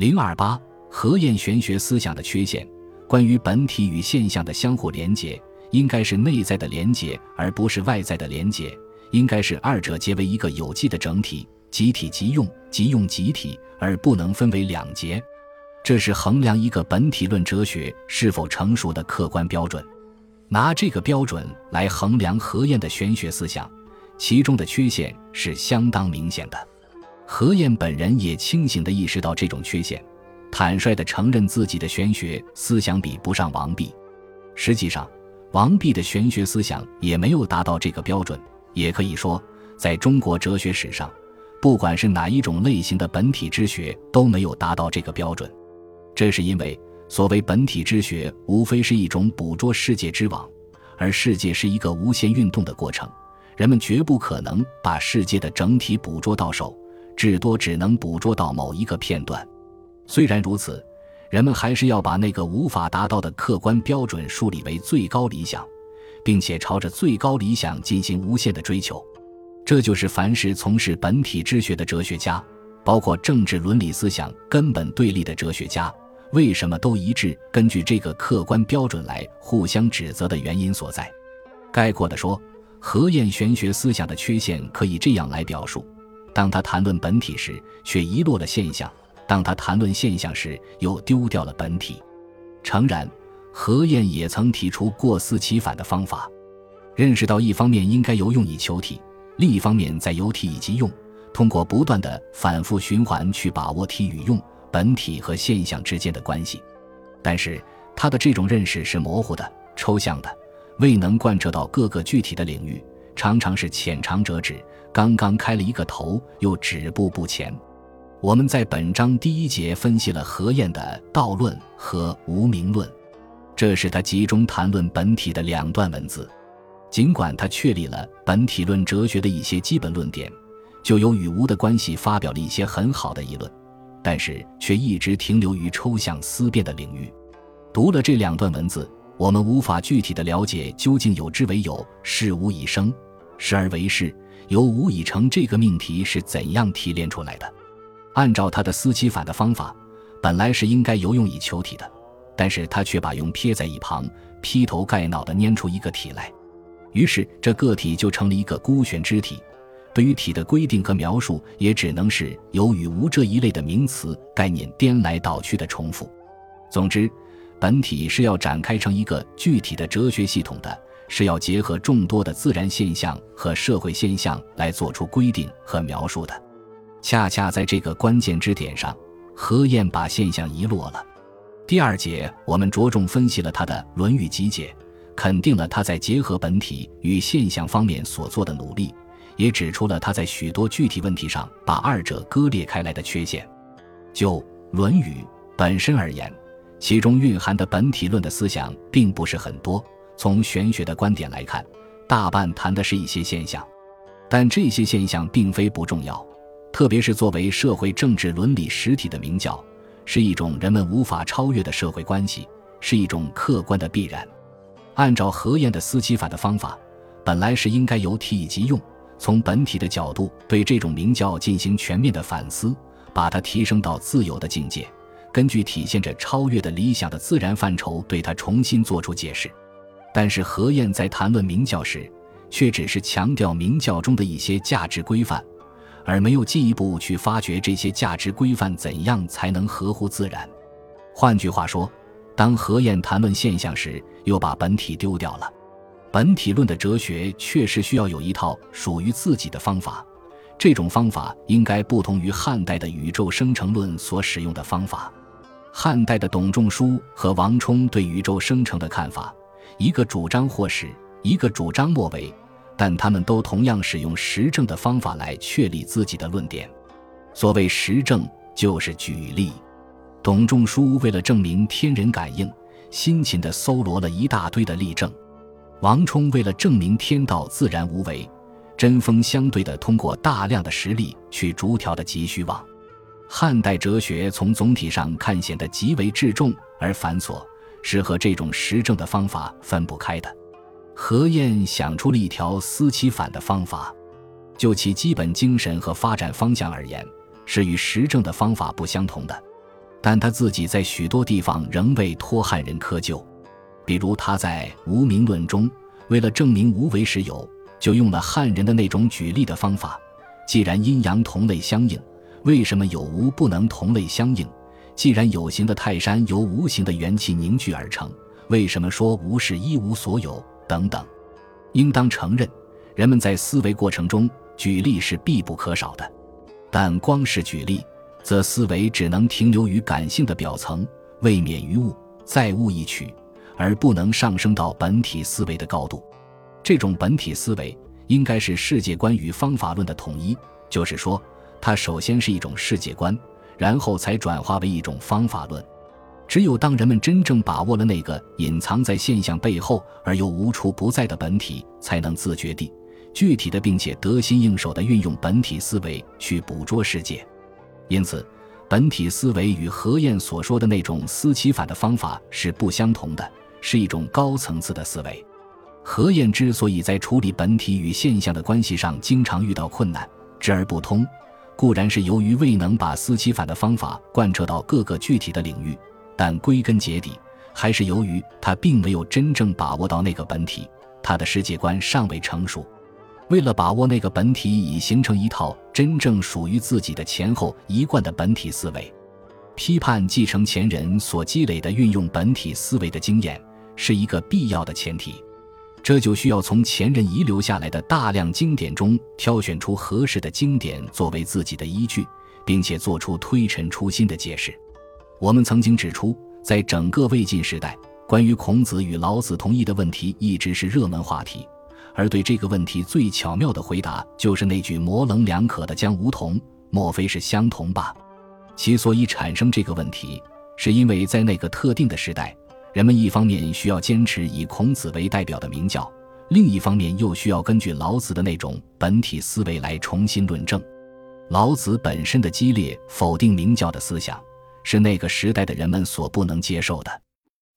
零二八何晏玄学思想的缺陷，关于本体与现象的相互连结，应该是内在的连结，而不是外在的连结；应该是二者结为一个有机的整体，集体即用，即用集体，而不能分为两节。这是衡量一个本体论哲学是否成熟的客观标准。拿这个标准来衡量何晏的玄学思想，其中的缺陷是相当明显的。何晏本人也清醒地意识到这种缺陷，坦率地承认自己的玄学思想比不上王弼。实际上，王弼的玄学思想也没有达到这个标准。也可以说，在中国哲学史上，不管是哪一种类型的本体之学都没有达到这个标准。这是因为，所谓本体之学，无非是一种捕捉世界之网，而世界是一个无限运动的过程，人们绝不可能把世界的整体捕捉到手。至多只能捕捉到某一个片段。虽然如此，人们还是要把那个无法达到的客观标准树立为最高理想，并且朝着最高理想进行无限的追求。这就是凡是从事本体之学的哲学家，包括政治伦理思想根本对立的哲学家，为什么都一致根据这个客观标准来互相指责的原因所在。概括地说，何晏玄学思想的缺陷可以这样来表述。当他谈论本体时，却遗落了现象；当他谈论现象时，又丢掉了本体。诚然，何晏也曾提出过思其反的方法，认识到一方面应该由用以求体，另一方面在由体以及用，通过不断的反复循环去把握体与用、本体和现象之间的关系。但是，他的这种认识是模糊的、抽象的，未能贯彻到各个具体的领域，常常是浅尝辄止。刚刚开了一个头，又止步不前。我们在本章第一节分析了何晏的道论和无名论，这是他集中谈论本体的两段文字。尽管他确立了本体论哲学的一些基本论点，就有与无的关系发表了一些很好的议论，但是却一直停留于抽象思辨的领域。读了这两段文字，我们无法具体的了解究竟有之为有，事无以生，时而为是。由无以成这个命题是怎样提炼出来的？按照他的思其反的方法，本来是应该由用以求体的，但是他却把用撇在一旁，劈头盖脑地拈出一个体来，于是这个体就成了一个孤悬之体。对于体的规定和描述，也只能是由与无这一类的名词概念颠来倒去的重复。总之，本体是要展开成一个具体的哲学系统的。是要结合众多的自然现象和社会现象来做出规定和描述的。恰恰在这个关键之点上，何晏把现象遗落了。第二节我们着重分析了他的《论语集解》，肯定了他在结合本体与现象方面所做的努力，也指出了他在许多具体问题上把二者割裂开来的缺陷。就《论语》本身而言，其中蕴含的本体论的思想并不是很多。从玄学的观点来看，大半谈的是一些现象，但这些现象并非不重要，特别是作为社会政治伦理实体的名教，是一种人们无法超越的社会关系，是一种客观的必然。按照何晏的思齐法的方法，本来是应该由体以及用，从本体的角度对这种名教进行全面的反思，把它提升到自由的境界，根据体现着超越的理想的自然范畴，对它重新做出解释。但是何晏在谈论明教时，却只是强调明教中的一些价值规范，而没有进一步去发掘这些价值规范怎样才能合乎自然。换句话说，当何晏谈论现象时，又把本体丢掉了。本体论的哲学确实需要有一套属于自己的方法，这种方法应该不同于汉代的宇宙生成论所使用的方法。汉代的董仲舒和王充对宇宙生成的看法。一个主张或始，一个主张末尾，但他们都同样使用实证的方法来确立自己的论点。所谓实证，就是举例。董仲舒为了证明天人感应，辛勤地搜罗了一大堆的例证；王充为了证明天道自然无为，针锋相对地通过大量的实例去逐条的急虚妄。汉代哲学从总体上看显得极为质重而繁琐。是和这种实证的方法分不开的。何晏想出了一条思其反的方法，就其基本精神和发展方向而言，是与实证的方法不相同的。但他自己在许多地方仍未托汉人窠臼。比如他在《无名论》中，为了证明无为是有，就用了汉人的那种举例的方法：既然阴阳同类相应，为什么有无不能同类相应？既然有形的泰山由无形的元气凝聚而成，为什么说无是一无所有？等等，应当承认，人们在思维过程中举例是必不可少的。但光是举例，则思维只能停留于感性的表层，未免于物，再物一取，而不能上升到本体思维的高度。这种本体思维应该是世界观与方法论的统一，就是说，它首先是一种世界观，然后才转化为一种方法论。只有当人们真正把握了那个隐藏在现象背后而又无处不在的本体，才能自觉地。具体的，并且得心应手地运用本体思维去捕捉世界，因此，本体思维与何晏所说的那种思其反的方法是不相同的，是一种高层次的思维。何晏之所以在处理本体与现象的关系上经常遇到困难、知而不通，固然是由于未能把思其反的方法贯彻到各个具体的领域，但归根结底，还是由于他并没有真正把握到那个本体，他的世界观尚未成熟。为了把握那个本体，以形成一套真正属于自己的前后一贯的本体思维，批判继承前人所积累的运用本体思维的经验，是一个必要的前提。这就需要从前人遗留下来的大量经典中挑选出合适的经典作为自己的依据，并且做出推陈出新的解释。我们曾经指出，在整个魏晋时代，关于孔子与老子同意的问题一直是热门话题。而对这个问题最巧妙的回答，就是那句模棱两可的“将梧桐”，莫非是相同吧？其所以产生这个问题，是因为在那个特定的时代，人们一方面需要坚持以孔子为代表的明教，另一方面又需要根据老子的那种本体思维来重新论证。老子本身的激烈否定明教的思想，是那个时代的人们所不能接受的；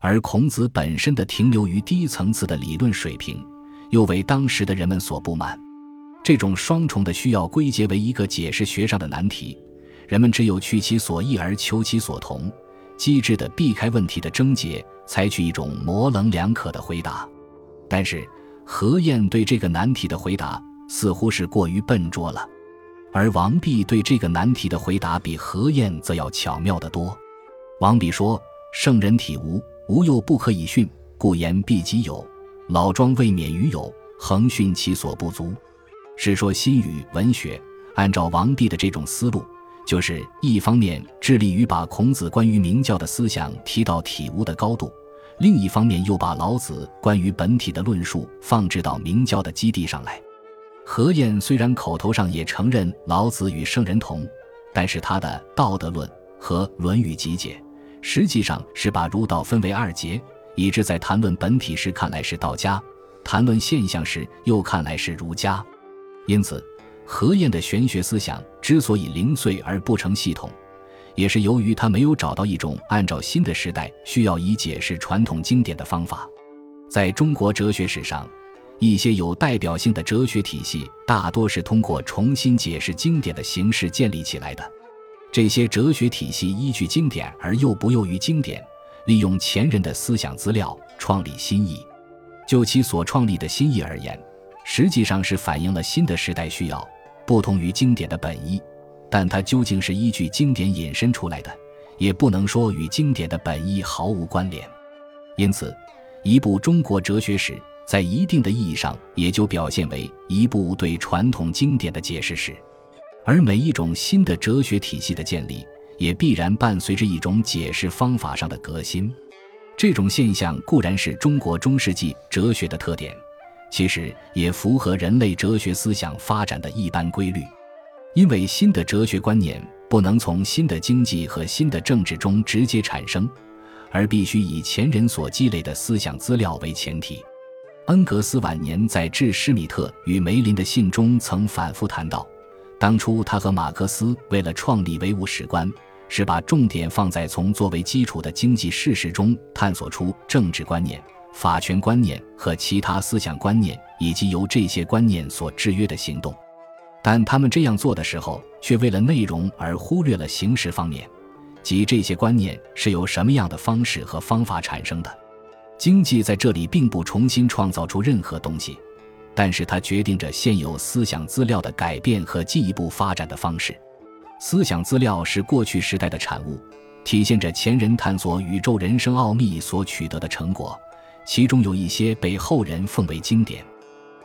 而孔子本身的停留于低层次的理论水平。又为当时的人们所不满，这种双重的需要归结为一个解释学上的难题，人们只有去其所异而求其所同，机智地避开问题的症结，采取一种模棱两可的回答。但是何晏对这个难题的回答似乎是过于笨拙了，而王弼对这个难题的回答比何晏则要巧妙得多。王弼说：“圣人体无，无又不可以训，故言必己有。”老庄未免于有，恒训其所不足。是说心语文学，按照王弼的这种思路，就是一方面致力于把孔子关于明教的思想提到体悟的高度，另一方面又把老子关于本体的论述放置到明教的基地上来。何晏虽然口头上也承认老子与圣人同，但是他的《道德论》和《论语集解》，实际上是把儒道分为二节。以致在谈论本体时看来是道家，谈论现象时又看来是儒家。因此，何晏的玄学思想之所以零碎而不成系统，也是由于他没有找到一种按照新的时代需要以解释传统经典的方法。在中国哲学史上，一些有代表性的哲学体系大多是通过重新解释经典的形式建立起来的。这些哲学体系依据经典而又不囿于经典。利用前人的思想资料创立新意，就其所创立的新意而言，实际上是反映了新的时代需要，不同于经典的本意。但它究竟是依据经典引申出来的，也不能说与经典的本意毫无关联。因此，一部中国哲学史在一定的意义上也就表现为一部对传统经典的解释史。而每一种新的哲学体系的建立。也必然伴随着一种解释方法上的革新，这种现象固然是中国中世纪哲学的特点，其实也符合人类哲学思想发展的一般规律。因为新的哲学观念不能从新的经济和新的政治中直接产生，而必须以前人所积累的思想资料为前提。恩格斯晚年在致施米特与梅林的信中曾反复谈到，当初他和马克思为了创立唯物史观。是把重点放在从作为基础的经济事实中探索出政治观念、法权观念和其他思想观念，以及由这些观念所制约的行动。但他们这样做的时候，却为了内容而忽略了形式方面，即这些观念是由什么样的方式和方法产生的。经济在这里并不重新创造出任何东西，但是它决定着现有思想资料的改变和进一步发展的方式。思想资料是过去时代的产物，体现着前人探索宇宙人生奥秘所取得的成果，其中有一些被后人奉为经典。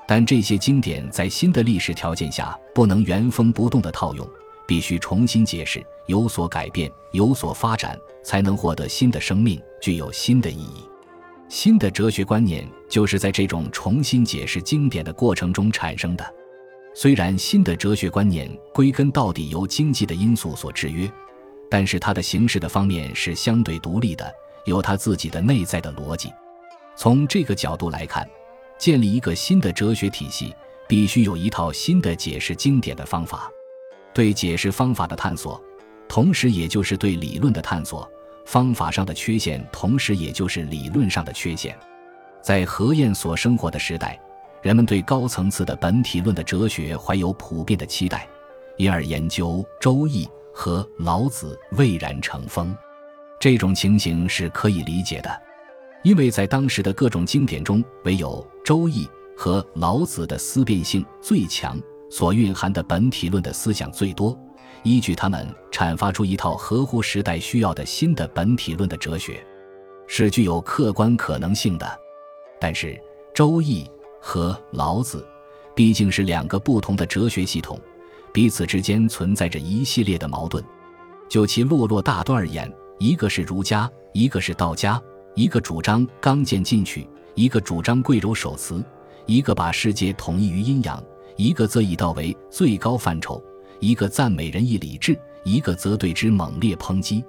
但这些经典在新的历史条件下不能原封不动地套用，必须重新解释，有所改变，有所发展，才能获得新的生命，具有新的意义。新的哲学观念就是在这种重新解释经典的过程中产生的。虽然新的哲学观念归根到底由经济的因素所制约，但是它的形式的方面是相对独立的，有它自己的内在的逻辑。从这个角度来看。建立一个新的哲学体系，必须有一套新的解释经典的方法。对解释方法的探索，同时也就是对理论的探索。方法上的缺陷，同时也就是理论上的缺陷。在何晏所生活的时代，人们对高层次的本体论的哲学怀有普遍的期待，因而研究《周易》和老子蔚然成风。这种情形是可以理解的。因为在当时的各种经典中，唯有《周易》和老子的思辨性最强，所蕴含的本体论的思想最多，依据他们阐发出一套合乎时代需要的新的本体论的哲学，是具有客观可能性的。但是，《周易》和老子毕竟是两个不同的哲学系统，彼此之间存在着一系列的矛盾。就其落落大端而言，一个是儒家，一个是道家。一个主张刚健进取，一个主张贵柔守慈；一个把世界统一于阴阳，一个则以道为最高范畴；一个赞美仁义礼智，一个则对之猛烈抨击。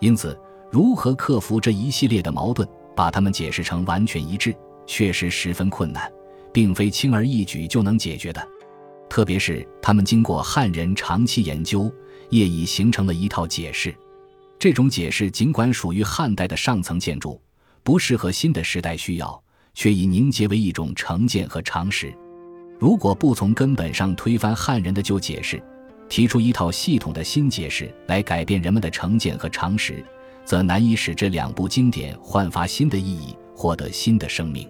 因此，如何克服这一系列的矛盾，把它们解释成完全一致，确实十分困难，并非轻而易举就能解决的。特别是他们经过汉人长期研究，业已形成了一套解释。这种解释尽管属于汉代的上层建筑，不适合新的时代需要，却已凝结为一种成见和常识。如果不从根本上推翻汉人的旧解释，提出一套系统的新解释来改变人们的成见和常识，则难以使这两部经典焕发新的意义，获得新的生命。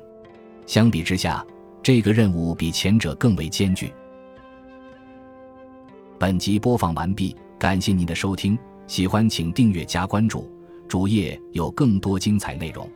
相比之下，这个任务比前者更为艰巨。本集播放完毕，感谢您的收听。喜欢请订阅加关注，主页有更多精彩内容。